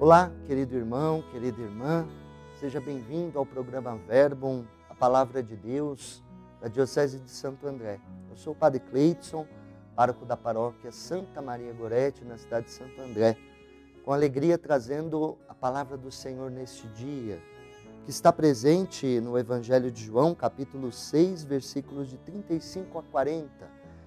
Olá, querido irmão, querida irmã, seja bem-vindo ao programa Verbum, a Palavra de Deus, da Diocese de Santo André. Eu sou o Padre Cleiton, pároco da paróquia Santa Maria Gorete, na cidade de Santo André, com alegria trazendo a palavra do Senhor neste dia, que está presente no Evangelho de João, capítulo 6, versículos de 35 a 40.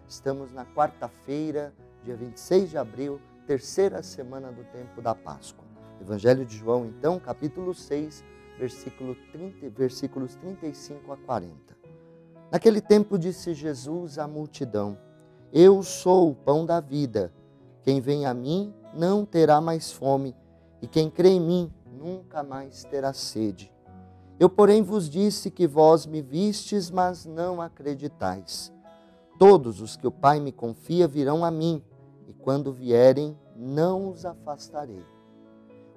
Estamos na quarta-feira, dia 26 de abril, terceira semana do tempo da Páscoa. Evangelho de João, então, capítulo 6, versículo 30, versículos 35 a 40. Naquele tempo disse Jesus à multidão: Eu sou o pão da vida. Quem vem a mim não terá mais fome, e quem crê em mim nunca mais terá sede. Eu, porém, vos disse que vós me vistes, mas não acreditais. Todos os que o Pai me confia virão a mim, e quando vierem, não os afastarei.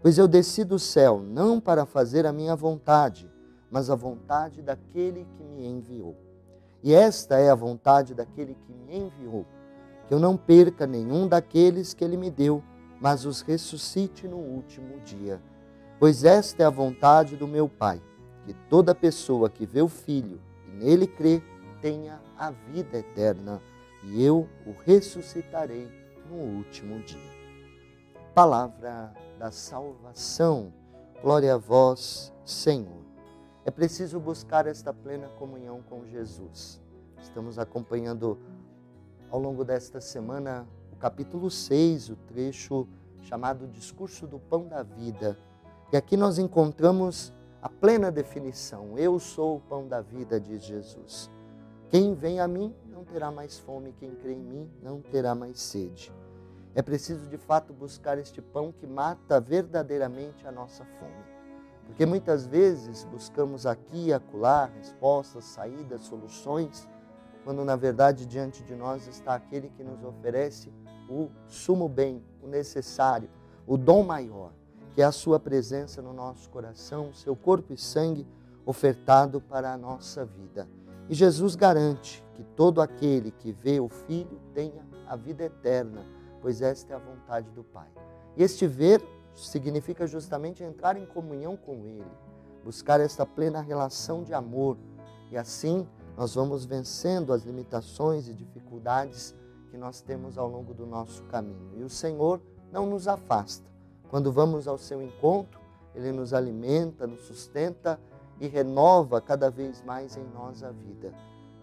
Pois eu desci do céu não para fazer a minha vontade, mas a vontade daquele que me enviou. E esta é a vontade daquele que me enviou, que eu não perca nenhum daqueles que ele me deu, mas os ressuscite no último dia. Pois esta é a vontade do meu Pai, que toda pessoa que vê o Filho e nele crê tenha a vida eterna, e eu o ressuscitarei no último dia. Palavra da salvação. Glória a vós, Senhor. É preciso buscar esta plena comunhão com Jesus. Estamos acompanhando ao longo desta semana o capítulo 6, o trecho chamado Discurso do Pão da Vida. E aqui nós encontramos a plena definição: Eu sou o pão da vida, diz Jesus. Quem vem a mim não terá mais fome, quem crê em mim não terá mais sede. É preciso de fato buscar este pão que mata verdadeiramente a nossa fome. Porque muitas vezes buscamos aqui e acolá respostas, saídas, soluções, quando na verdade diante de nós está aquele que nos oferece o sumo bem, o necessário, o dom maior, que é a sua presença no nosso coração, seu corpo e sangue ofertado para a nossa vida. E Jesus garante que todo aquele que vê o Filho tenha a vida eterna pois esta é a vontade do Pai. E este ver significa justamente entrar em comunhão com Ele, buscar esta plena relação de amor, e assim nós vamos vencendo as limitações e dificuldades que nós temos ao longo do nosso caminho. E o Senhor não nos afasta. Quando vamos ao seu encontro, Ele nos alimenta, nos sustenta e renova cada vez mais em nós a vida.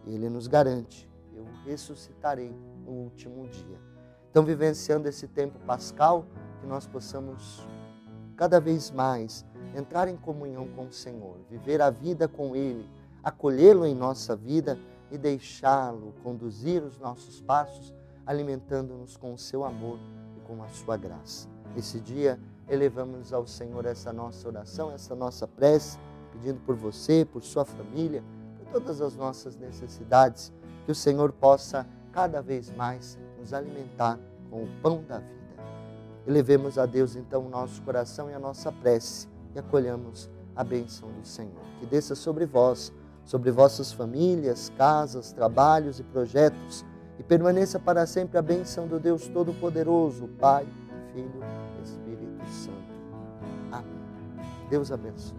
E Ele nos garante: eu ressuscitarei no último dia. Então, vivenciando esse tempo pascal, que nós possamos cada vez mais entrar em comunhão com o Senhor, viver a vida com Ele, acolhê-lo em nossa vida e deixá-lo conduzir os nossos passos, alimentando-nos com o seu amor e com a sua graça. Esse dia, elevamos ao Senhor essa nossa oração, essa nossa prece, pedindo por você, por sua família, por todas as nossas necessidades, que o Senhor possa cada vez mais nos alimentar com o pão da vida. Elevemos a Deus então o nosso coração e a nossa prece e acolhamos a bênção do Senhor. Que desça sobre vós, sobre vossas famílias, casas, trabalhos e projetos e permaneça para sempre a bênção do Deus Todo-Poderoso, Pai, Filho e Espírito Santo. Amém. Deus abençoe.